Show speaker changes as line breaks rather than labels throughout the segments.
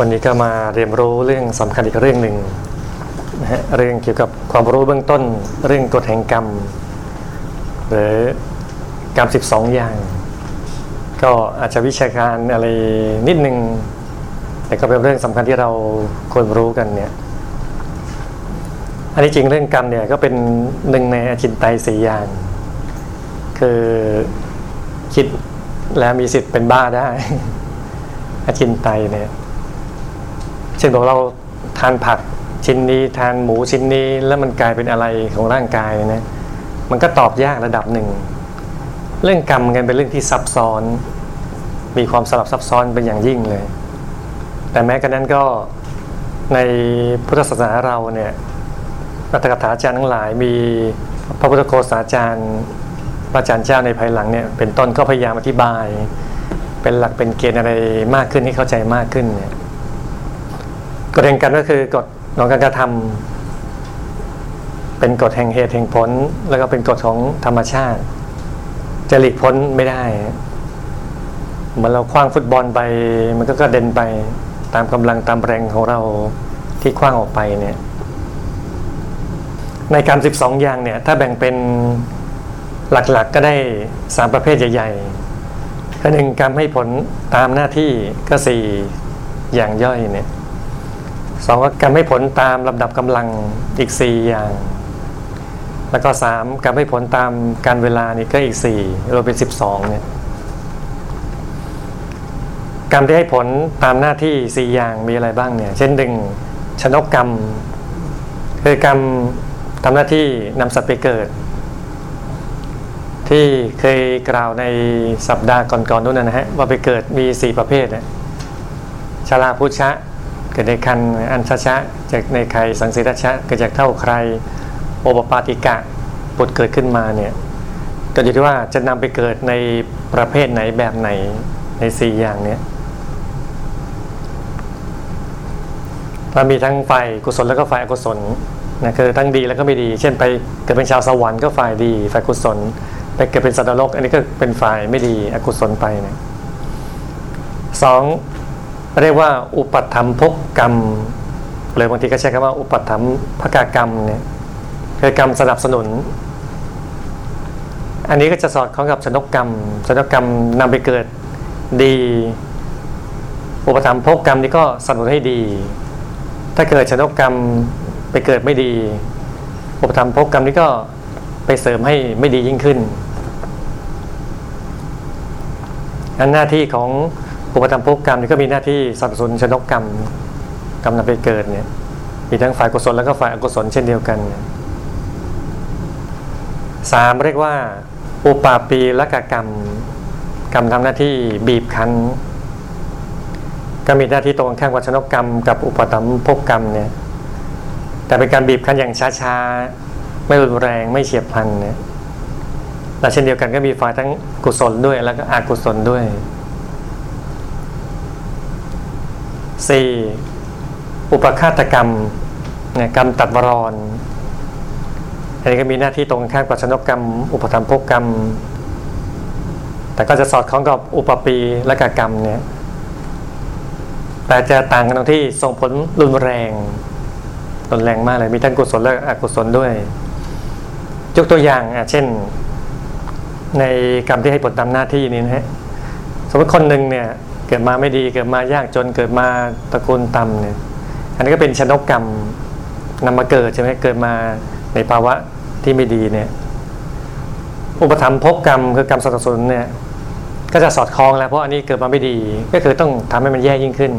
วันนี้ก็มาเรียนรู้เรื่องสำคัญอีกเรื่องหนึ่งนะฮะเรื่องเกี่ยวกับความรู้เบื้องต้น เรื่องกฎแห่งกรรม หรือกรรม 12 อย่าง ก็อาจจะวิชาการอะไรนิดนึง แต่ก็เป็นเรื่องสำคัญที่เราควรรู้กันเนี่ยอันนี้จริงเรื่องกรรมเนี่ยก็เป็นหนึ่งในอจินไตยสี่อย่าง คือคิดแล้วมีสิทธิ์เป็นบ้าได้ อจินไตยเนี่ย เช่นบอกเราทานผักชิ้นนี้ทานหมูชิ้นนี้แล้วมันกลายเป็นอะไรของร่างกายนะมันก็ตอบยากระดับหนึ่ง เรื่องกรรมกันเป็นเรื่องที่ซับซ้อน มีความสลับซับซ้อนเป็นอย่างยิ่งเลย แต่แม้กระนั้นก็ในพุทธศาสนาเราเนี่ยอัตถกถาจารย์ทั้งหลายมีพระพุทธโฆษาจารย์พระอาจารย์เจ้าในภายหลังเนี่ยเป็นต้นก็พยายามอธิบาย เป็นหลักเป็นเกณฑ์อะไรมากขึ้นให้เข้าใจมากขึ้นเนี่ย กฎแห่งกรรมก็คือกฎของการกระทำเป็นกฎแห่งเหตุแห่งผล แล้วก็เป็นกฎของธรรมชาติ จะหลีกพ้นไม่ได้เหมือนเราคว้างฟุตบอลไป มันก็กระเด็นไปตามกำลังตามแรงของเราที่คว้างออกไปเนี่ยในการ 12 อย่างเนี่ย ถ้าแบ่งเป็นหลักๆกก็ได้ 3 ประเภทใหญ่ๆก็หนึ่งกรรมให้ผลตามหน้าที่ก็สี่อย่างย่อยเนี่ย สองก็กรรมให้ผลตามลำดับกำลังอีกสี่อย่าง แล้วก็สามกรรมให้ผลตามการเวลานี่ก็อีกสี่รวมเป็นสิบสองเนี่ยกรรมที่ให้ผลตามหน้าที่สี่อย่างมีอะไรบ้างเนี่ย เช่นหนึ่งชนกกรรม คือกรรมทำหน้าที่นำสัตว์ไปเกิด ที่เคยกล่าวในสัปดาห์ก่อนๆนู้นนะฮะว่าไปเกิดมีสี่ประเภทนะชาลาพุชะ เกิดในคันอันชชะจากในไข่สังเสรชะเกิดจากเท่าใครโอปปาติกะปุดเกิดขึ้นมาเนี่ยก็อยู่ที่ว่าจะนำไปเกิดในประเภทไหนแบบไหนในสี่อย่างเนี้ยเรามีทั้งฝ่ายกุศลแล้วก็ฝ่ายอกุศลนะคือทั้งดีแล้วก็ไม่ดี เช่นไปเกิดเป็นชาวสวรรค์ก็ฝ่ายดี ฝ่ายกุศล ไปเกิดเป็นสัตว์นรก อันนี้ก็เป็นฝ่ายไม่ดีอกุศลไปนะสอง เรียกว่าอุปัฏฐมภกกรรมหรือบางทีก็ใช้คำว่าอุปัฏฐมภกากรรมเนี่ยคือกรรมสนับสนุน อันนี้ก็จะสอดคล้องกับชนกกรรมชนกกรรมนำไปเกิดดี อุปธรรมภกกรรมนี้ก็สนับสนุนให้ดี ถ้าเกิดชนกกรรมไปเกิดไม่ดี อุปธรรมภกกรรมนี้ก็ไปเสริมให้ไม่ดียิ่งขึ้นอันหน้าที่ของ อุปธรรมภกกรรมนี่ก็มีหน้าที่สนับสนุนชนกกรรมกรรมนำไปเกิดเนี่ยมีทั้งฝ่ายกุศลแล้วก็ฝ่ายอกุศลเช่นเดียวกันสามเรียกว่า อุปาปีละกกรรม กรรมทำหน้าที่บีบคั้น ก็มีหน้าที่ตรงข้างกับชนกกรรม กับอุปธรรมภกกรรมเนี่ยแต่เป็นการบีบคั้นอย่างช้าๆ ไม่รุนแรงไม่เฉียบพลันเนี่ยและเช่นเดียวกันก็มีฝ่ายทั้งกุศลด้วยแล้วก็อกุศลด้วย สี่อุปฆาตกรรมเนี่ยกรรมตัดวรอนอันนี้ก็มีหน้าที่ตรงข้ามกับชนกกรรม อุปธรรมภกกรรม แต่ก็จะสอดคล้องกับอุปปีและกกรรมเนี่ยแต่จะต่างกันตรงที่ส่งผลรุนแรงรุนแรงมากเลยมีทั้งกุศลและอกุศลด้วยยกตัวอย่างอะเช่น ในกรรมที่ให้ผลตามหน้าที่นี้นะฮะสมมติคนหนึ่งเนี่ย เกิดมาไม่ดีเกิดมายากจนเกิดมาตระกูลต่ำเนี่ยอันนี้ก็เป็นชนกกรรมนำมาเกิดใช่ไหมเกิดมาในภาวะที่ไม่ดีเนี่ยอุปธรรมภกกรรมคือกรรมสนับสนุนเนี่ยก็จะสอดคล้องแล้วเพราะอันนี้เกิดมาไม่ดี ก็คือต้องทำให้มันแย่ยิ่งขึ้น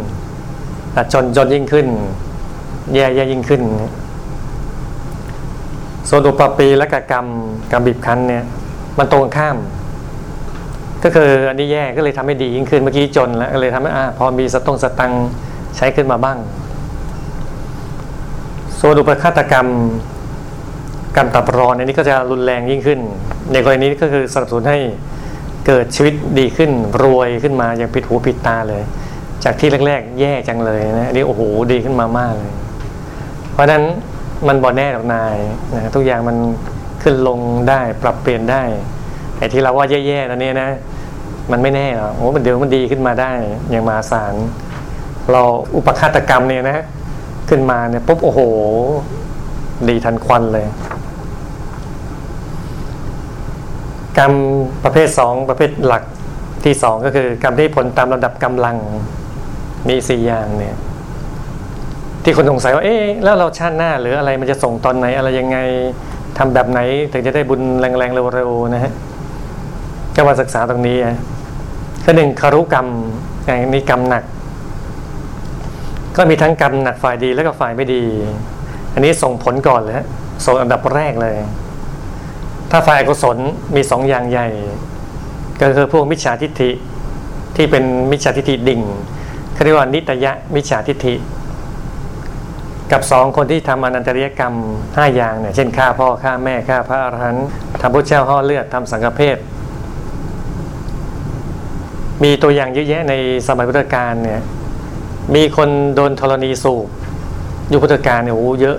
จนจนยิ่งขึ้น แย่แย่ยิ่งขึ้นส่วนอุปปีและกกรรมกรรมบีบคั้นเนี่ยมันตรงข้าม ก็คืออันนี้แย่ก็เลยทำให้ดียิ่งขึ้นเมื่อกี้จนแล้วก็เลยทำให้อ่าพอมีสตงสตังใช้ขึ้นมาบ้างส่วนอุปฆาตกรรมกรรมตับรอนอันนี้ก็จะรุนแรงยิ่งขึ้น ในกรณีนี้ก็คือสนับสนุนให้เกิดชีวิตดีขึ้นรวยขึ้นมาอย่างผิดหูผิดตาเลย จากที่แรกๆ แย่จังเลยนะอันนี้โอ้โหดีขึ้นมามากเลย เพราะฉะนั้นมันบอแน่หรอกนายนะทุกอย่างมันขึ้นลงได้ปรับเปลี่ยนได้ไอ้ที่เราว่าแย่ๆตอนนี้นะ มันไม่แน่หรอกโอ้มันเดี๋ยวมันดีขึ้นมาได้อย่างมาศาลเราอุปฆาตกรรมเนี่ยนะ ขึ้นมาเนี่ยปุ๊บโอ้โห ดีทันควันเลย กรรมประเภทสองประเภทหลักที่สองก็คือกรรมที่ผลตามลำดับกำลังมีสี่อย่างเนี่ย ที่คนสงสัยว่าเอ๊ะแล้วเราชาติหน้า หรืออะไรมันจะส่งตอนไหนอะไรยังไงทำแบบไหนถึงจะได้บุญแรงๆเร็วๆนะฮะก็มาศึกษาตรงนี้ อะก็หนึ่งคารุกรรมอย่างนี้กรรมหนัก ก็มีทั้งกรรมหนักฝ่ายดีแล้วก็ฝ่ายไม่ดี อันนี้ส่งผลก่อนเลยส่งอันดับแรกเลย ถ้าฝ่ายกุศลมีสองอย่างใหญ่ ก็คือพวกมิจฉาทิฏฐิที่เป็นมิจฉาทิฏฐิดิ่งเขาเรียกว่านิตยะมิจฉาทิฏฐิ กับสองคนที่ทำอนันตริยกรรมห้าอย่างเนี่ยเช่นฆ่าพ่อฆ่าแม่ฆ่าพระอรหันต์ทำพระเจ้าห่อเลือดทำสังฆเพศ มีตัวอย่างเยอะแยะในสมัยพุทธกาลเนี่ย มีคนโดนธรณีสูบยุคพุทธกาลเนี่ยโอ้เยอะ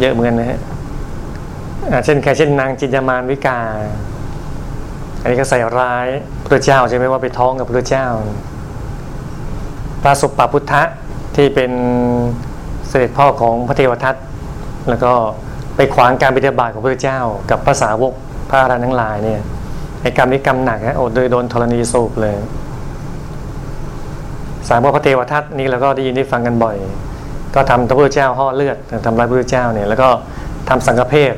เยอะเหมือนกันนะฮะเช่นใครเช่นนางจินยามานวิกา อันนี้ก็ใส่ร้ายพระเจ้าใช่ไหมว่าไปท้องกับพระเจ้า พระสุปปพุทธะที่เป็นเสด็จพ่อของพระเทวทัตแล้วก็ไปขวางการปฏิบัติของพระเจ้า กับภาษาวกพระอรหันต์ทั้งหลายเนี่ย ไอ้กรรมนี้กรรมหนักนะโอ้โดยโดนธรณีสูบเลย สามพระเทวทัตนี่เราก็ได้ยินได้ฟังกันบ่อย ก็ทำพระพุทธเจ้าห่อเลือดทำร้ายพระพุทธเจ้าเนี่ยแล้วก็ทำสังฆเพศ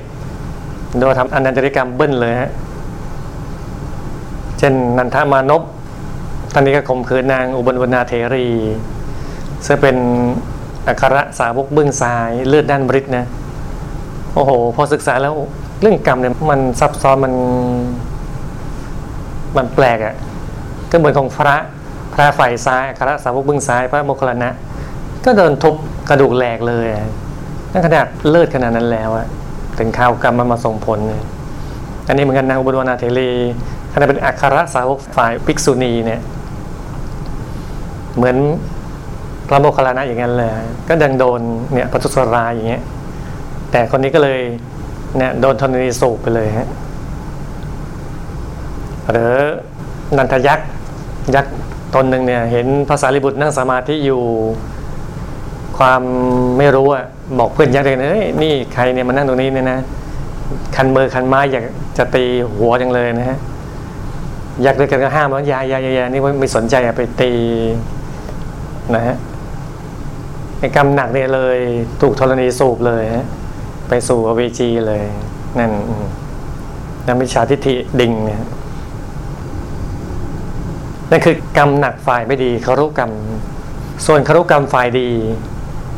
โดยทำอนันตริกรรมเบิ้ลเลยฮะเช่นนันทามานพตอนนี้ก็ข่มขืนนางอุบลวนาเทรีซึ่งเป็นอัครสาวกเบื้องซ้ายเลือดด้านบริษนะโอ้โห พอศึกษาแล้วเรื่องกรรมเนี่ยมันซับซ้อนมัน มันแปลกอะ่ะก็เหมือนของพระพระฝ่ายซ้ายอัครสาวกเบื้องซ้าย พระโมคคัลลานะ ก็เดินทุบกระดูกแหลกเลยนั่นขนาดเลือดขนาดนั้นแล้วอะถึงข่าวกรรมมันมาส่งผลเลยอันนี้เหมือนกันนางอุบลวนาเทรีขณะเป็นอัครสาวกฝ่ายภิกษุณีเนี่ย เหมือนพระโมคคัลลานะอย่างนั้นเลย ก็ดังโดนเนี่ยปทุสรายอย่างเงี้ยแต่คนนี้ก็เลยเนี่ยโดนธรณีสูบไปเลยฮะ หรือนันทยักษ์ยักษ์ตนหนึ่งเนี่ยเห็นภาษาลิบุตรนั่งสมาธิอยู่ความไม่รู้อะบอกเพื่อนยักษ์เลยเอ้ยนี่ใครเนี่ยมานั่งตรงนี้เนี่ยนะคันมือคันไม้อยากจะตีหัวจังเลยนะฮะยักษ์ด้วยกันก็ห้ามว่ายายายายานี่ไม่สนใจอะไปตีนะฮะในกรรมหนักเนี่ยเลย ถูกธรณีสูบเลยฮะไปสู่อเวจีเลย นั่นนั่นมิจฉาทิฏฐิดิ่งเนี่ย นั่นคือกรรมหนักฝ่ายไม่ดีคารุกรรม ส่วนคารุกรรมฝ่ายดี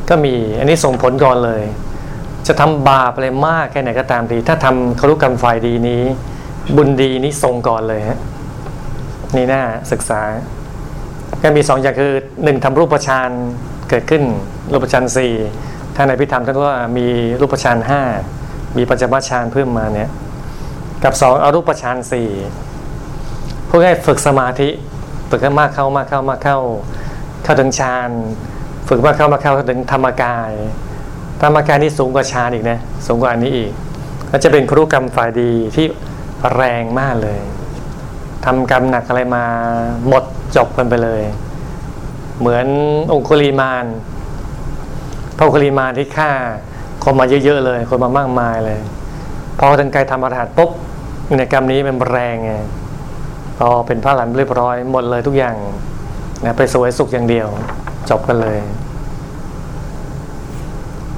ก็มีอันนี้ส่งผลก่อนเลย จะทำบาปอะไรมากแค่ไหนก็ตามทีถ้าทำคารุกรรมฝ่ายดีนี้ บุญดีนี้ส่งก่อนเลยฮะนี่น่าศึกษา ก็มีสองอย่างคือหนึ่งทำรูปฌานเกิดขึ้น รูปฌานสี่ถ้าในพิธามท่านว่ามีรูปฌานห้ามีปัจจบัฌานเพิ่มมาเนี่ย กับสองอรูปฌานสี่พื่อให้ฝึกสมาธิ ฝึกให้มากเข้ามากเข้ามากเข้า เข้าถึงฌานฝึกมากเข้ามากเข้าถึงธรรมกาย ธรรมกายนี่สูงกว่าฌานอีกนะสูงกว่าอันนี้อีกก็จะเป็นครุกรรมฝ่ายดีที่แรงมากเลยทำกรรมหนักอะไรมาหมดจบกันไปเลย เหมือนองคุลีมานพระองคุลีมานที่ฆ่าคนมาเยอะๆเลย คนมามากมายเลยพอถึงกายทำอรหัตปุ๊บในกรรมนี้มันแรงไง พอเป็นพระหลันเรียบร้อยหมดเลยทุกอย่างนะไปสวยสุขอย่างเดียว จบกันเลย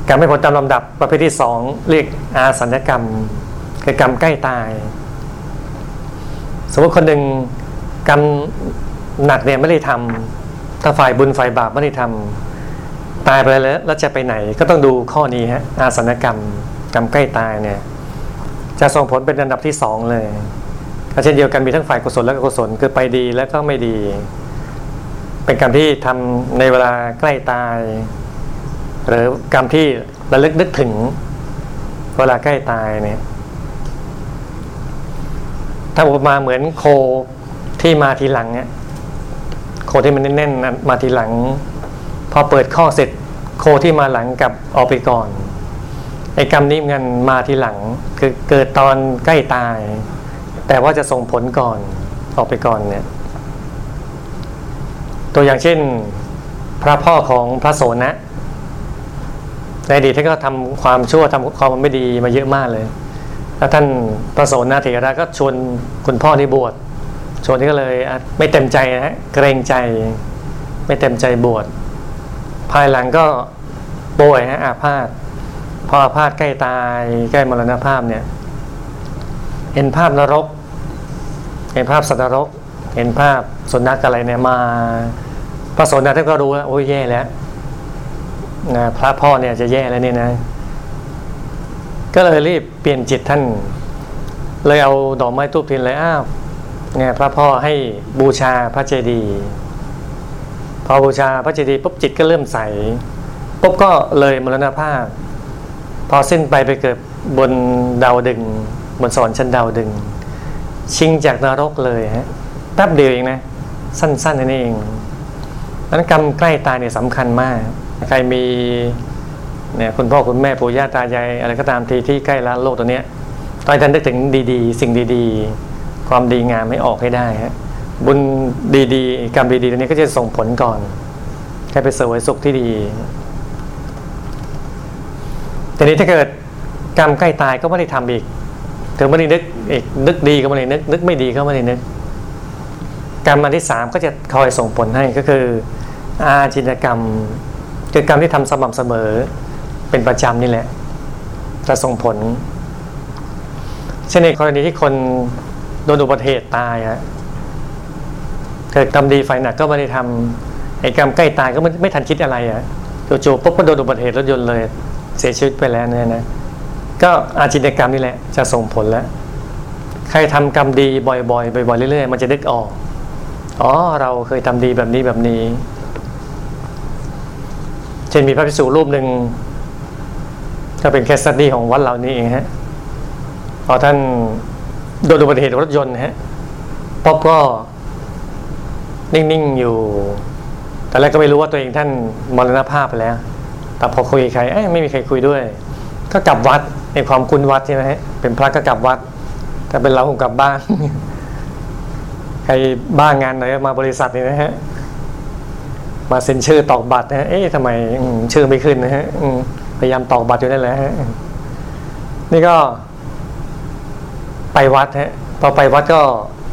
การไม่ผลตามลำดับประเภทที่สองเรียกอาสัญญกรรมคือกรรมใกล้ตาย สมมติคนหนึ่งกรรมหนักเนี่ยไม่ได้ทำถ้าฝ่ายบุญฝ่ายบาปไม่ได้ทำตายไปแล้วแล้วจะไปไหน ก็ต้องดูข้อนี้ฮะอาสัญกรรมกรรมใกล้ตายเนี่ย จะส่งผลเป็นอันดับที่สองเลย เช่นเดียวกันมีทั้งฝ่ายกุศลและกุศลคือไปดีและก็ไม่ดี เป็นกรรมที่ทำในเวลาใกล้ตาย หรือกรรมที่ระลึกนึกถึง เวลาใกล้ตายเนี่ยถ้าอุปมาเหมือนโคที่มาทีหลังเนี่ยโคที่มันแน่นๆมาทีหลัง พอเปิดข้อเสร็จโคที่มาหลังกับออกไปก่อนไอ้กรรมนี้เงินมาทีหลัง คือเกิดตอนใกล้ตาย แต่ว่าจะส่งผลก่อนออกไปก่อนเนี่ยตัวอย่างเช่นพระพ่อของพระโสนะในอดีตท่านก็ทำความชั่วทำความไม่ดีมาเยอะมากเลย แล้วท่านพระโสนะเถระก็ชวนคุณพ่อที่บวชชวนที่ก็เลยไม่เต็มใจนะฮะเกรงใจ ไม่เต็มใจบวชภายหลังก็ป่วยฮะอาพาธพออาพาธใกล้ตายใกล้มรณภาพเนี่ย เห็นภาพนรก เห็นภาพสัตว์นรก เห็นภาพสุนัขอะไรเนี่ยมา พระโสดาท่านก็รู้แล้วโอ้ยแย่แล้วนะพระพ่อเนี่ยจะแย่แล้วนี่นะ ก็เลยรีบเปลี่ยนจิตท่าน เลยเอาดอกไม้ทูบเทียนเลยอ้าวเนี่ยพระพ่อให้บูชาพระเจดีย์พอบูชาพระเจดีย์ปุ๊บจิตก็เริ่มใสปุ๊บก็เลยมรณภาพ พอสิ้นไปไปเกิดบนดาวดึง บนสวรรค์ชั้นดาวดึง ชิงจากนรกเลยฮะแป๊บเดียวเองนะ สั้นๆนั่นเองนั้นกรรมใกล้ตายเนี่ยสำคัญมาก ใครมีเนี่ยคุณพ่อคุณแม่ปู่ย่าตายายอะไรก็ตามทีที่ใกล้ละโลกตัวเนี้ยตอนท่านนึกถึงดีๆ สิ่งดีๆ ความดีงามให้ออกให้ได้ฮะบุญดีๆ กรรมดีๆตัวนี้ก็จะส่งผลก่อนแค่ไปเสวยสุขที่ดีทีนี้ถ้าเกิดกรรมใกล้ตายก็ไม่ได้ทำอีก ถึงไม่ได้นึกอีกนึกดีก็ไม่ได้นึกนึกไม่ดีก็ไม่ได้นึกกรรมอันที่สามก็จะคอยส่งผลให้ก็คือ อาจินกรรมคือกรรมที่ทำสม่ำเสมอเป็นประจำนี่แหละ จะส่งผล เช่นในกรณีที่คนโดนอุบัติเหตุตายฮะเกิดทำดีไฟหนักก็ไม่ได้ทำไอ้กรรมใกล้ตายก็ไม่ไม่ทันคิดอะไรอะจู่ๆปุ๊บก็โดนอุบัติเหตุรถยนต์เลย เสียชีวิตไปแล้วเนี่ยนะ ก็อาจิณกรรมนี่แหละจะส่งผลแล้ว ใครทำกรรมดีบ่อยๆ บ่อยๆ เรื่อยๆ มันจะนึกออก อ๋อ เราเคยทำดีแบบนี้แบบนี้ เช่นมีพระภิกษุรูปหนึ่งก็เป็น case study ของวัดเรานี้เองฮะพอท่านโดนอุบัติเหตุรถยนต์ฮะปุ๊บก็นิ่งๆ อยู่ แต่แรกก็ไม่รู้ว่าตัวเองท่านมรณภาพไปแล้ว แต่พอคุยใคร เอ้ไม่มีใครคุยด้วย ก็กลับวัด ในความคุ้นวัดใช่ไหมฮะเป็นพระก็กลับวัด แต่เป็นเราคงกลับบ้านใครบ้างงานไหนมาบริษัทนี่นะฮะมาเซ็นชื่อตอกบัตรนะฮะเอ๊ะทำไมชื่อไม่ขึ้นนะฮะพยายามตอกบัตรอยู่นั่นแหละฮะนี่ก็ ไปวัดฮะพอไปวัดก็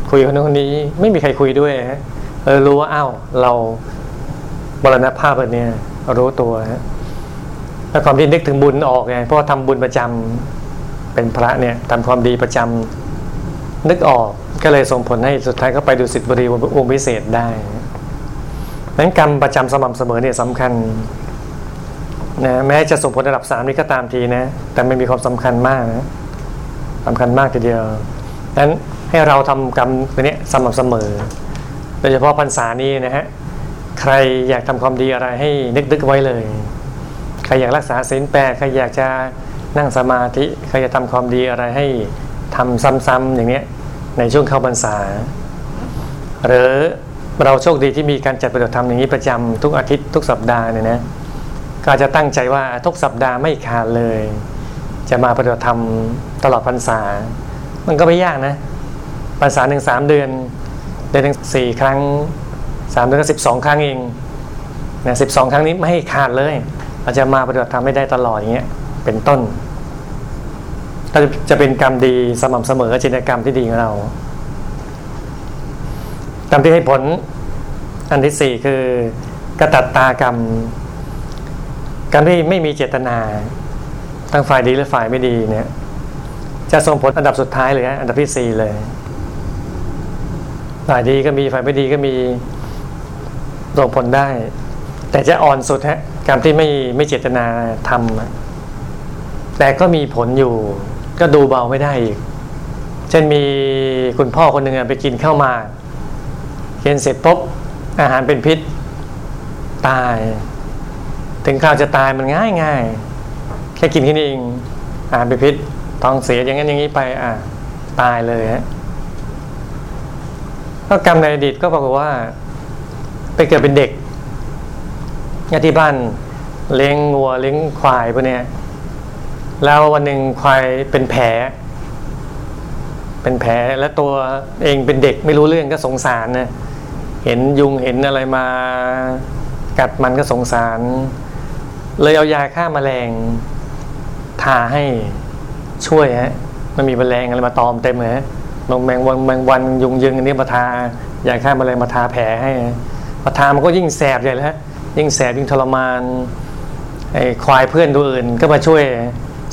คุยคนนู้นคนนี้ ไม่มีใครคุยด้วยฮะเออรู้ว่าอ้าวเราบรณภาพแบบนี้รู้ตัวฮะ แล้วความที่นึกถึงบุญออกไงเพราะว่าทำบุญประจำเป็นพระเนี่ยทำความดีประจำนึกออกก็เลยส่งผลให้สุดท้ายก็ไปดูสิทธิบริวงศ์พิเศษได้นั้นกรรมประจำสม่ำเสมอเนี่ยสำคัญนะแม้จะส่งผลระดับสามนี้ก็ตามทีนะ แต่ไม่มีความสำคัญมากนะสำคัญมากทีเดียวนั้นให้เราทำกรรมตัวนี้สม่ำเสมอ โดยเฉพาะพรรษานี้นะฮะใครอยากทำความดีอะไรให้นึกนึกไว้เลย รอยากรักษาศีลแปดใครอยากจะนั่งสมาธิใครจะทำความดีอะไรให้ทำซ้ำๆอย่างเนี้ยในช่วงเข้าพรรษา หรือเราโชคดีที่มีการจัดปฏิบัติธรรมอย่างนี้ประจำทุกอาทิตย์ทุกสัปดาห์เนี่ยนะก็จะตั้งใจว่าทุกสัปดาห์ไม่ขาดเลย จะมาปฏิบัติธรรมตลอดพรรษา มันก็ไม่ยากนะพรรษาหนึ่งสามเดือนเดือนหนึ่งสี่ครั้งสามเดือนก็สิบสองครั้งเองนะสิบสองครั้งนี้ไม่ให้ขาดเลย เราจะมาปฏิบัติธรรมไม่ได้ตลอดอย่างเงี้ยเป็นต้นก็จะเป็นกรรมดีสม่ำเสมอจินตกรรมที่ดีของเรากรรมที่ให้ผลอันที่สี่คือกระตัดตากรรมกรรมที่ไม่มีเจตนาทั้งฝ่ายดีและฝ่ายไม่ดีเนี่ย จะส่งผลอันดับสุดท้ายเลยฮะอันดับที่สี่เลย ฝ่ายดีก็มีฝ่ายไม่ดีก็มีส่งผลได้ แต่จะอ่อนสุดฮะ กรรมที่ไม่ไม่เจตนาทำแต่ก็มีผลอยู่ ก็ดูเบาไม่ได้อีก เช่นมีคุณพ่อคนหนึ่งไปกินข้าวมากินเสร็จปุ๊บอาหารเป็นพิษ ตาย ถึงข้าวจะตายมันง่ายง่ายแค่กินแค่นี้เองอาหารเป็นพิษท้องเสียอย่างนั้นอย่างนี้ไป อะตายเลยฮะก็กรรมในอดีตก็บอกว่า ไปเกิดเป็นเด็ก ญาติบ้านเลี้ยงงัวเลี้ยงควายพวกนี้แล้ววันหนึ่งควายเป็นแผล เป็นแผลแล้วตัวเองเป็นเด็กไม่รู้เรื่องก็สงสารนะเห็นยุงเห็นอะไรมา กัดมันก็สงสาร เลยเอายาฆ่ามาแมลงทาให้ช่วยฮะมันมีแมลงอะไรมาตอมเต็มเลยฮะลงแมงวันแมงวันยุงยึงอันนี้มาทายาฆ่าแมลงมาทาแผลให้มาทามันก็ยิ่งแสบใหญ่เลยฮะ ยิ่งแสบยิ่งทรมานไอ้ควายเพื่อนตัวอื่นก็มาช่วย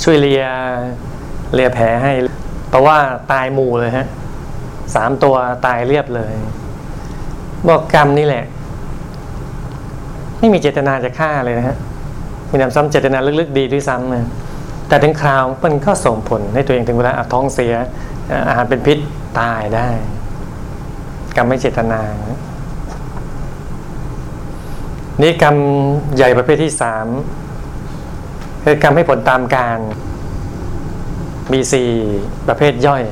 ช่วยเลียเลียแผลให้เพราะว่าตายหมู่เลยฮะสามตัวตายเรียบเลยบอกกรรมนี่แหละ ไม่มีเจตนาจะฆ่าเลยนะฮะมีนำซ้ำเจตนาลึกๆดีด้วยซ้ำนะแต่ถึงคราวมันก็ส่งผลให้ตัวเองถึงเวลาท้องเสียอาหารเป็นพิษตายได้ กรรมไม่เจตนานี่ นี่กรรมใหญ่ประเภทที่สามคือกรรมให้ผลตามการ มีสี่ประเภทย่อย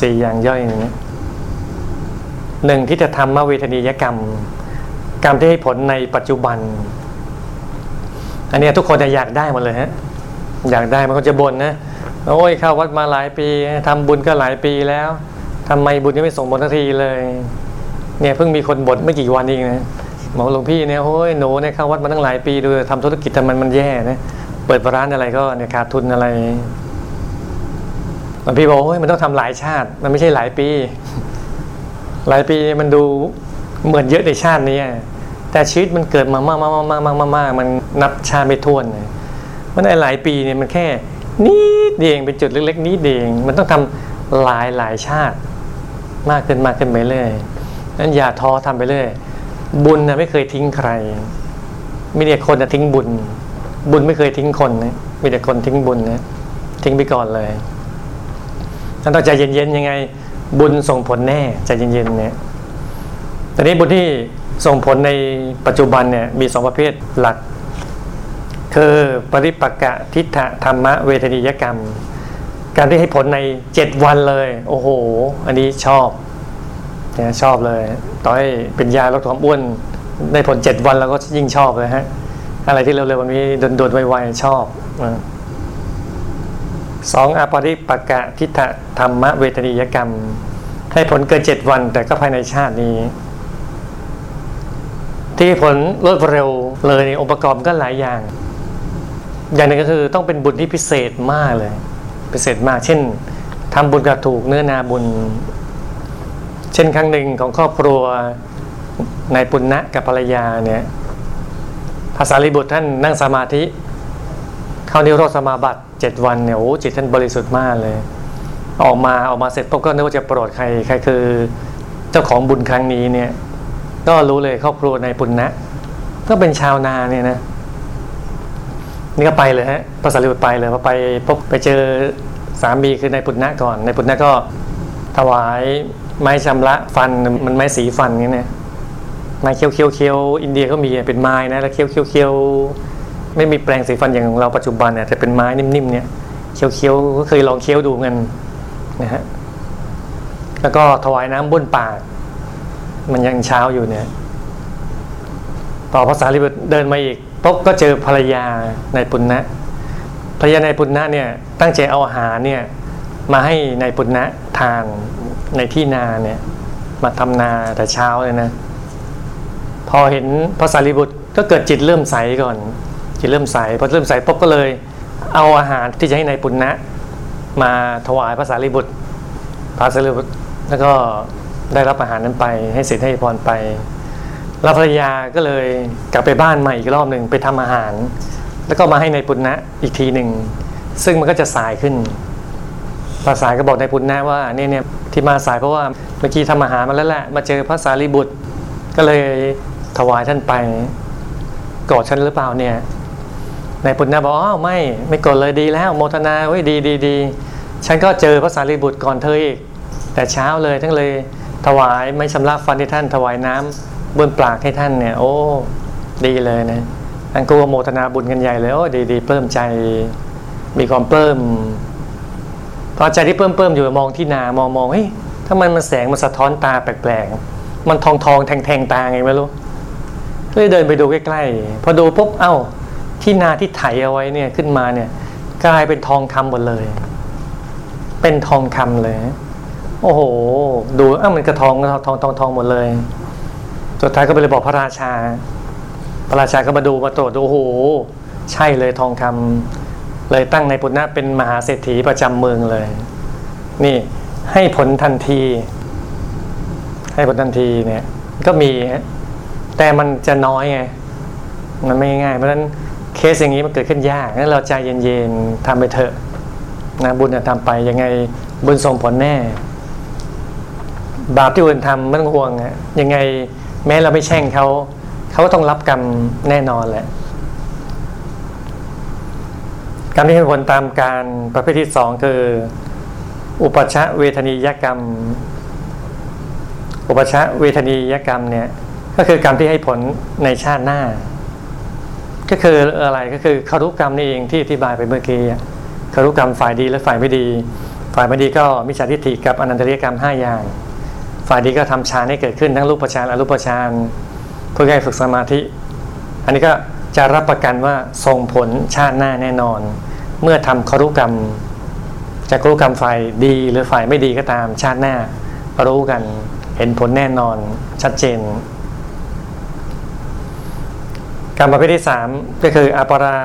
สี่อย่างย่อยนี้หนึ่งที่จะทำมาเวทนียกรรม กรรมที่ให้ผลในปัจจุบัน อันนี้ทุกคนอยากได้หมดเลยฮะอยากได้มันก็จะบ่นนะโอ้ยเข้าวัดมาหลายปีทำบุญก็หลายปีแล้วทำไมบุญยังไม่ส่งผลทันทีเลย เนี่ยเพิ่งมีคนบ่นไม่กี่วันเองนะ บอกหลวงพี่เนี่ยโอ้ยหนูเนี่ยเข้าวัดมาตั้งหลายปีดูทำธุรกิจทำมันมันแย่นะเปิดร้านอะไรก็เนี่ยขาดทุนอะไรหลวงพี่บอกโอ้ยมันต้องทำหลายชาติ มันไม่ใช่หลายปี หลายปีมันดูเหมือนเยอะในชาตินี้แต่ชีวิตมันเกิดมามากมากมากมากมากมันนับชาไม่ท้วนเลยมันหลายปีเนี่ยมันแค่นิดเดียงเป็นจุดเล็กๆนิดเดียงมันต้องทำหลายหลายชาติ มากขึ้นมากขึ้นไปเรื่อยนั้นอย่าท้อทำไปเรื่อย บุญนะไม่เคยทิ้งใคร มีแต่คนจะทิ้งบุญ บุญไม่เคยทิ้งคนนะมีแต่คนทิ้งบุญนะทิ้งไปก่อนเลยนั้นต้องใจเย็นๆยังไง บุญส่งผลแน่ใจเย็นๆเนี่ยตอนนี้บุญที่ส่งผลในปัจจุบันเนี่ยมีสองประเภทหลัก คือปริปักะทิฏฐธรรมะเวทนิยกรรม การที่ให้ผลในเจ็ดวันเลย โอ้โห อันนี้ชอบ เนี่ยชอบเลยต่อให้เป็นยาลดความอ้วนได้ผลเจ็ดวันแล้วก็ยิ่งชอบเลยฮะ อะไรที่เร็วๆวันนี้โดนๆไวๆชอบสองอปริปกะทิฏฐธรรมะเวทนิยกรรม ให้ผลเกินเจ็ดวัน แต่ก็ภายในชาตินี้ ที่ผลรวดเร็วเลยองค์ประกอบก็หลายอย่าง อย่างหนึ่งก็คือต้องเป็นบุญที่พิเศษมากเลย พิเศษมาก เช่นทำบุญกับถูกเนื้อนาบุญ เช่นครั้งหนึ่งของครอบครัวนายปุณณะกับภรรยาเนี่ยภาษาลิบุตรท่านนั่งสมาธิ เข้านิโรธสมาบัติเจ็ดวันเนี่ยโอ้จิตท่านบริสุทธิ์มากเลย ออกมาออกมาเสร็จปุ๊บก็นึกว่าจะโปรดใครใครคือ เจ้าของบุญครั้งนี้เนี่ย ก็รู้เลยครอบครัวนายปุณณะก็เป็นชาวนาเนี่ยนะนี่ก็ไปเลยฮะภาษาลิบุตรไปเลยพอไปพบไปเจอสามีคือนายปุณณะก่อนนายปุณณะก็ถวาย ไม้ชำระฟันมันไม้สีฟันนี่เนี่ยไม้เคี้ยวเคี้ยวเคี้ยวอินเดียก็มีเป็นไม้นะแล้วเคี้ยวเคี้ยวเคี้ยวไม่มีแปลงสีฟันอย่างของเราปัจจุบันเนี่ยแต่เป็นไม้นิ่มๆเนี่ยเคี้ยวเคี้ยวก็เคยลองเคี้ยวดูเงินนะฮะแล้วก็ถวายน้ำบ้นปาก มันยังเช้าอยู่เนี่ย ต่อภาษาลิบุตรเดินมาอีกปุ๊บก็เจอภรรยาในปุณณะภรรยาในปุณณะเนี่ยตั้งใจเอาอาหารเนี่ยมาให้ในปุณณะทาน ในที่นาเนี่ยมาทำนาแต่เช้าเลยนะ พอเห็นพระสารีบุตรก็เกิดจิตเริ่มใสก่อน จิตเริ่มใสพอเริ่มใสปุ๊บก็เลย เอาอาหารที่จะให้ในปุณณะมาถวายพระสารีบุตร พระสารีบุตรแล้วก็ได้รับอาหารนั้นไป ให้เสร็จให้พรไปแล้วภรรยาก็เลยกลับไปบ้านใหม่อีกรอบหนึ่งไปทำอาหาร แล้วก็มาให้ในปุณณะอีกทีหนึ่งซึ่งมันก็จะสายขึ้น ภาษาก็บอกในปุณณะว่าเนี่ยเนี่ยที่มาสายเพราะว่าเมื่อกี้ทำอาหารมาแล้วแหละมาเจอพระสารีบุตร ก็เลยถวายท่านไปกอดฉันหรือเปล่าเนี่ยในปุณณะบอกอ๋อไม่ไม่กดเลยดีแล้ว โมทนาเว้ยดีดีดีฉันก็เจอพระสารีบุตรก่อนเธออีก แต่เช้าเลยทั้งเลยถวายไม่ชำระฟันที่ท่าน ถวายน้ำบนปากให้ท่านเนี่ย โอ้ดีเลยนะท่านก็โมทนาบุญกันใหญ่เลยโอ้ดีดีเพิ่มใจมีความเพิ่ม พอใจที่เพิ่มเพิ่มอยู่มองที่นามองมองเฮ้ยถ้ามันมันแสงมันสะท้อนตาแปลกๆ มันทองทองแทงแทงตาไงไม่รู้ก็เลยเดินไปดูใกล้ๆ พอดูปุ๊บเอ้าที่นาที่ไถเอาไว้เนี่ยขึ้นมาเนี่ย กลายเป็นทองคำหมดเลย เป็นทองคำเลย โอ้โห ดูอ้ามันกระทองทองทองทองหมดเลยสุดท้ายก็ไปเลยบอกพระราชา พระราชาก็มาดูมาตรวจดูโอ้โห ใช่เลยทองคำ เลยตั้งในปุณณะเป็นมหาเศรษฐีประจำเมืองเลย นี่ให้ผลทันที ให้ผลทันทีเนี่ยก็มี แต่มันจะน้อยไงมันไม่ง่าย เพราะฉะนั้นเคสอย่างนี้มันเกิดขึ้นยากงั้นเราใจเย็นๆทำไปเถอะนะบุญจะทำไปยังไงบุญส่งผลแน่ บาปที่อื่นทำไม่ต้องห่วงอะยังไง แม้เราไม่แช่งเขาเขาก็ต้องรับกรรมแน่นอนแหละ กรรมที่ให้ผลตามการประเภทที่สองคือ อุปชะเวทนียกรรม อุปชะเวทนียกรรมเนี่ยก็คือกรรมที่ให้ผลในชาติหน้า ก็คืออะไรก็คือคารุกรรมนี่เองที่อธิบายไปเมื่อกี้คารุกรรมฝ่ายดีและฝ่ายไม่ดี ฝ่ายไม่ดีก็มิจฉาทิฏฐิกับอนันตริยกรรมห้าอย่าง ฝ่ายดีก็ทำฌานให้เกิดขึ้นทั้งรูปฌานอรูปฌานเพื่อให้ฝึกสมาธิ อันนี้ก็ จะรับประกันว่าส่งผลชาติหน้าแน่นอน เมื่อทำครุกรรมจะครุกรรมฝ่ายดีหรือฝ่ายไม่ดีก็ตามชาติหน้า รู้กันเห็นผลแน่นอนชัดเจน กรรมประเภทที่สามก็คืออปรา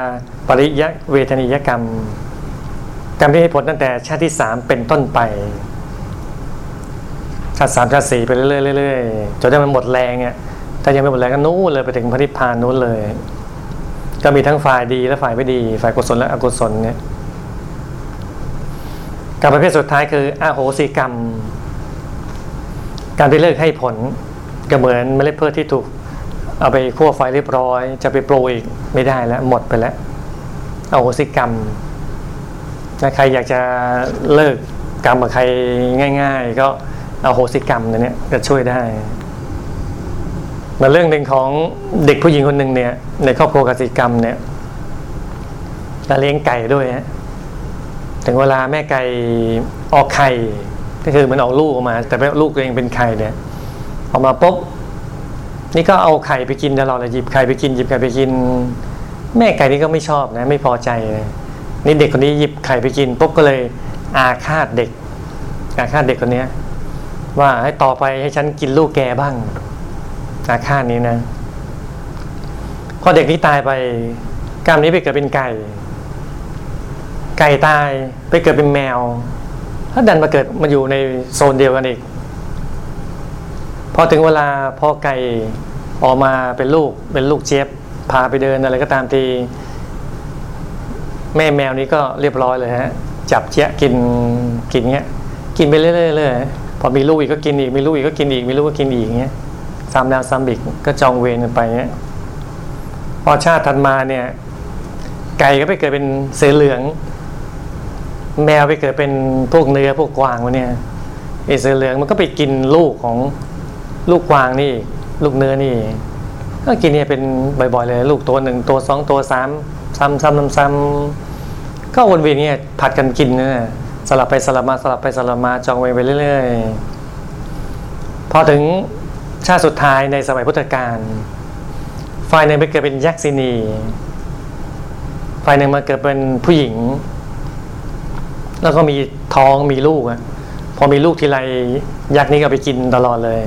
ปริยะเวทนิยกรรม กรรมที่ให้ผลตั้งแต่ชาติที่สามเป็นต้นไปชาติสามชาติสี่ไปเรื่อยๆเรื่อยๆจนได้มันหมดแรงอะถ้ายังไม่หมดแรงก็นู้นเลยไปถึงพระนิพพานนู้นเลย ก็มีทั้งฝ่ายดีและฝ่ายไม่ดี ฝ่ายกุศลและอกุศลเนี่ยกรรประเภทสุดท้ายคืออาโหสิกรรม การที่เลิกให้ผลก็เหมือนเมล็ดพืชที่ถูกเอาไปคั่วไฟเรียบร้อย จะไปโปรยอีกไม่ได้แล้วหมดไปแล้วอาโหสิกรรมถ้าใครอยากจะเลิกกรรมกับใครง่าย ๆ ก็อาโหสิกรรมตัวเนี้ยจะช่วยได้ มาเรื่องหนึ่งของเด็กผู้หญิงคนหนึ่งเนี่ย ในครอบครัวกสิกรรมเนี่ยจะเลี้ยงไก่ด้วยฮะถึงเวลาแม่ไก่ออกไข่ก็คือมันออกลูกออกมา แต่ลูกตัวเองเป็นไข่เนี่ยออกมาปุ๊บนี่ก็เอาไข่ไปกินตลอดเลยหยิบไข่ไปกินหยิบไข่ไปกิน แม่ไก่นี่ก็ไม่ชอบนะ ไม่พอใจเลยนี่เด็กคนนี้หยิบไข่ไปกินปุ๊บก็เลย อาฆาตเด็ก อาฆาตเด็กคนนี้ว่าให้ต่อไปให้ฉันกินลูกแกบ้าง อาฆาตนี้นะ พอเด็กนี้ตายไป กรรมนี้ไปเกิดเป็นไก่ ไก่ตายไปเกิดเป็นแมวถ้าดันมาเกิดมาอยู่ในโซนเดียวกันอีก พอถึงเวลาพอไก่ออกมาเป็นลูกเป็นลูกเจี๊ยบพาไปเดินอะไรก็ตามทีแม่แมวนี้ก็เรียบร้อยเลยฮะ จับเจี๊ยกินกินเงี้ย กินไปเรื่อยๆเลยพอมีลูกอีกก็กินอีกมีลูกอีกก็กินอีกมีลูกก็กินอีกเงี้ย ซ้ำแล้วซ้ำอีกก็จองเวรกันไปเงี้ยพอชาติถัดมาเนี่ย ไก่ก็ไปเกิดเป็นเสือเหลือง แมวไปเกิดเป็นพวกเนื้อพวกกวางวะเนี่ยไอเสือเหลืองมันก็ไปกินลูกของลูกกวางนี่ ลูกเนื้อนี่ ก็กินเนี่ยเป็นบ่อยๆเลย ลูกตัวหนึ่งตัวสองตัวสามซ้ำซ้ำซ้ำก็วนเวียนเนี่ยผัดกันกินนะสลับไปสลับมาสลับไปสลับมาจองเวรไปเรื่อยๆพอถึง ชาติสุดท้ายในสมัยพุทธกาลฝ่ายหนึ่งไปเกิดเป็นยักษินีฝ่ายหนึ่งมาเกิดเป็นผู้หญิง แล้วก็มีท้องมีลูกอะพอมีลูกทีไรยักษ์นี้ก็ไปกินตลอดเลย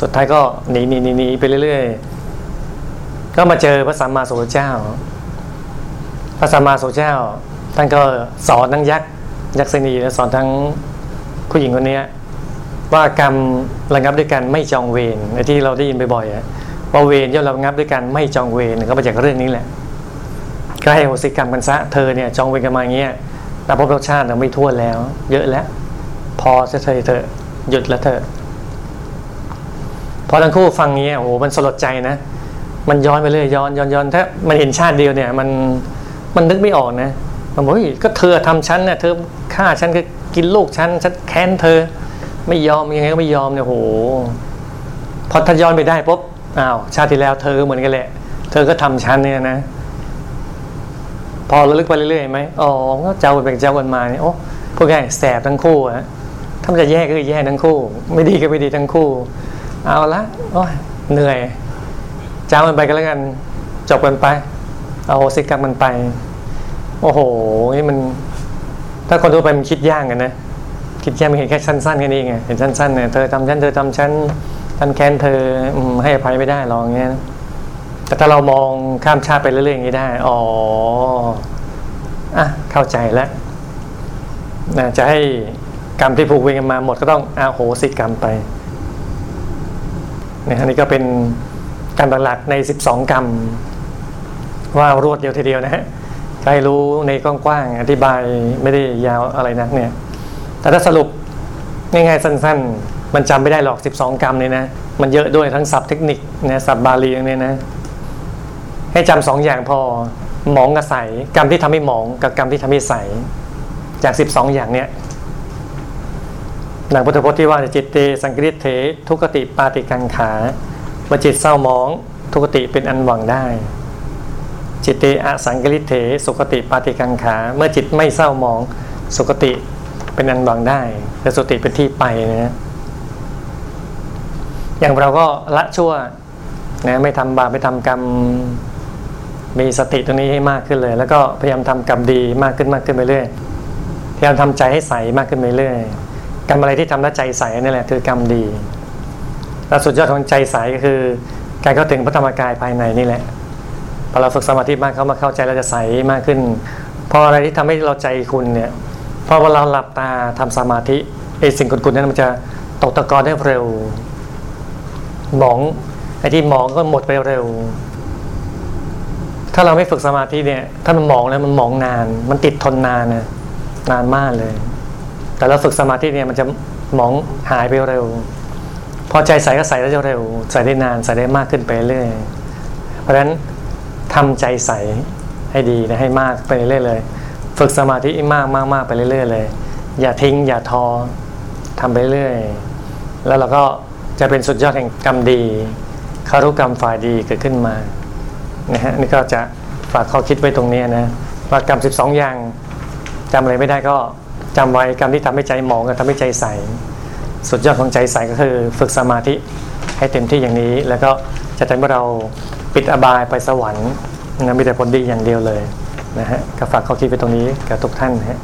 สุดท้ายก็หนีหนีหนีหนีไปเรื่อยๆ ก็มาเจอพระสัมมาสัมพุทธเจ้า พระสัมมาสัมพุทธเจ้าท่านก็สอนทั้งยักษ์ยักษินีและสอนทั้งผู้หญิงคนนี้ ว่ากรรมระงับด้วยกันไม่จองเวรที่เราได้ยินบ่อยๆอะว่าเวรย่อมระงับด้วยกันไม่จองเวรก็มาจากเรื่องนี้แหละก็ให้โหสิกรรมกันซะเธอเนี่ยจองเวรกันมาอย่างเงี้ยแต่พบรสชาติเราไม่ทั่วแล้ว เยอะแล้ว พอจะเธอเธอหยุดแล้วเธอพอทั้งคู่ฟังเงี้ยโอ้โหมันสลดใจนะ มันย้อนไปเรื่อยย้อนย้อนย้อนถ้ามันเห็นชาติเดียวเนี่ย มันมันนึกไม่ออกนะมันบอกเฮ้ยก็เธอทำฉันเนี่ยเธอฆ่าฉันก็กินลูกฉันฉันแค้นเธอ ไม่ยอมยังไงก็ไม่ยอมเนี่ยโหพอถ้าย้อนไปได้ปุ๊บอ้าวชาติที่แล้วเธอก็เหมือนกันแหละ เธอก็ทำฉันเนี่ยนะ พอระลึกไปเรื่อยๆไหมอ๋อก็เจ้ากันเป็นเจ้ากันมาเนี่ยโอ้พวกแกแสบทั้งคู่อะถ้ามันจะแย่ก็แย่ทั้งคู่ ไม่ดีก็ไม่ดีทั้งคู่ เอาละโอ้ยเหนื่อย เจ้ามันไปกันแล้วกันจบกันไป เอาสิกรรมมันไป โอ้โหนี่มัน ถ้าคนทั่วไปมันคิดยากกันนะ คิดแค่ไม่เห็นแค่สั้นๆแค่นี้ไงเห็นสั้นๆเนี่ยเธอทำฉันเธอทำฉันฉันแค้นเธอให้อภัยไม่ได้หรอกเงี้ยแต่ถ้าเรามองข้ามชาติไปเรื่อยๆอย่างนี้ได้อ๋ออะเข้าใจแล้วนะจะให้กรรมที่ผูกเวรกันมาหมดก็ต้องอาโหสิกรรมไปเนี่ยอันนี้ก็เป็นการหลักๆใน 12 กรรม ว่ารวดเดียวทีเดียวนะฮะใครรู้ในกว้างๆอธิบายไม่ได้ยาวอะไรนักเนี่ย แต่ถ้าสรุปง่ายๆสั้น ๆ มันจำไม่ได้หรอก 12 กรรมเนี่ยนะ มันเยอะด้วยทั้งศัพท์เทคนิคนะศัพท์บาลีเนี่ยนะ ให้จำสองอย่างพอหมองกับใสกรรมที่ทำให้หมองกับกรรมที่ทำให้ใส จาก 12 อย่างเนี่ยหนังพุทธพจน์ที่ว่าจิตเตสังกิริเถทุกติปาติกังขาเมื่อจิตเศร้ามอง ทุกติเป็นอันหวังได้จิตเตอสังกิริเถ สุขติปาติกังขา เมื่อจิตไม่เศร้ามอง สุขติ เป็นอันวังได้ แต่สติเป็นที่ไปนะอย่างเราก็ละชั่วนะไม่ทำบาปไม่ทำกรรมมีสติตรงนี้ให้มากขึ้นเลย แล้วก็พยายามทำกรรมดีมากขึ้นมากขึ้นไปเรื่อยพยายามทำใจให้ใสมากขึ้นไปเรื่อยกรรมอะไรที่ทำแล้วใจใสนี่แหละคือกรรมดีแล้วสุดยอดของใจใสก็คือ การเข้าถึงพระธรรมกายภายในนี่แหละพอเราฝึกสมาธิมากเข้ามาเข้าใจเราจะใสมากขึ้นพออะไรที่ทำให้เราใจคุณเนี่ย พอเวลาเราหลับตาทำสมาธิไอ้สิ่งกุนๆนั้นมันจะตกตะกอนได้เร็ว หมองไอ้ที่หมองก็หมดไปเร็ว ถ้าเราไม่ฝึกสมาธิเนี่ย ถ้ามันมองแล้วมันมองนาน มันติดทนนานนะนานมากเลย แต่เราฝึกสมาธิเนี่ยมันจะมองหายไปเร็ว พอใจใส่ก็ใส่ได้เร็ว ใส่ได้นานใส่ได้มากขึ้นไปเรื่อยเพราะฉะนั้นทำใจใสให้ดีนะให้มากไปเรื่อยเลย ฝึกสมาธิมากมากมากไปเรื่อยๆเลย อย่าทิ้ง อย่าท้อทำไปเรื่อย แล้วเราก็จะเป็นสุดยอดแห่งกรรมดีคารุกรรมฝ่ายดีเกิดขึ้นมานะฮะนี่ก็จะฝากข้อคิดไว้ตรงนี้นะว่ากรรม 12 อย่างจำอะไรไม่ได้ก็จำไว้กรรมที่ทำให้ใจหมองกับทำให้ใจใส สุดยอดของใจใสก็คือ ฝึกสมาธิให้เต็มที่อย่างนี้ แล้วก็จะทำให้เราปิดอบายไปสวรรค์นะมีแต่ผลดีอย่างเดียวเลย นะฮะก็ฝากข้อคิดไปตรงนี้กับทุกท่านนะฮะ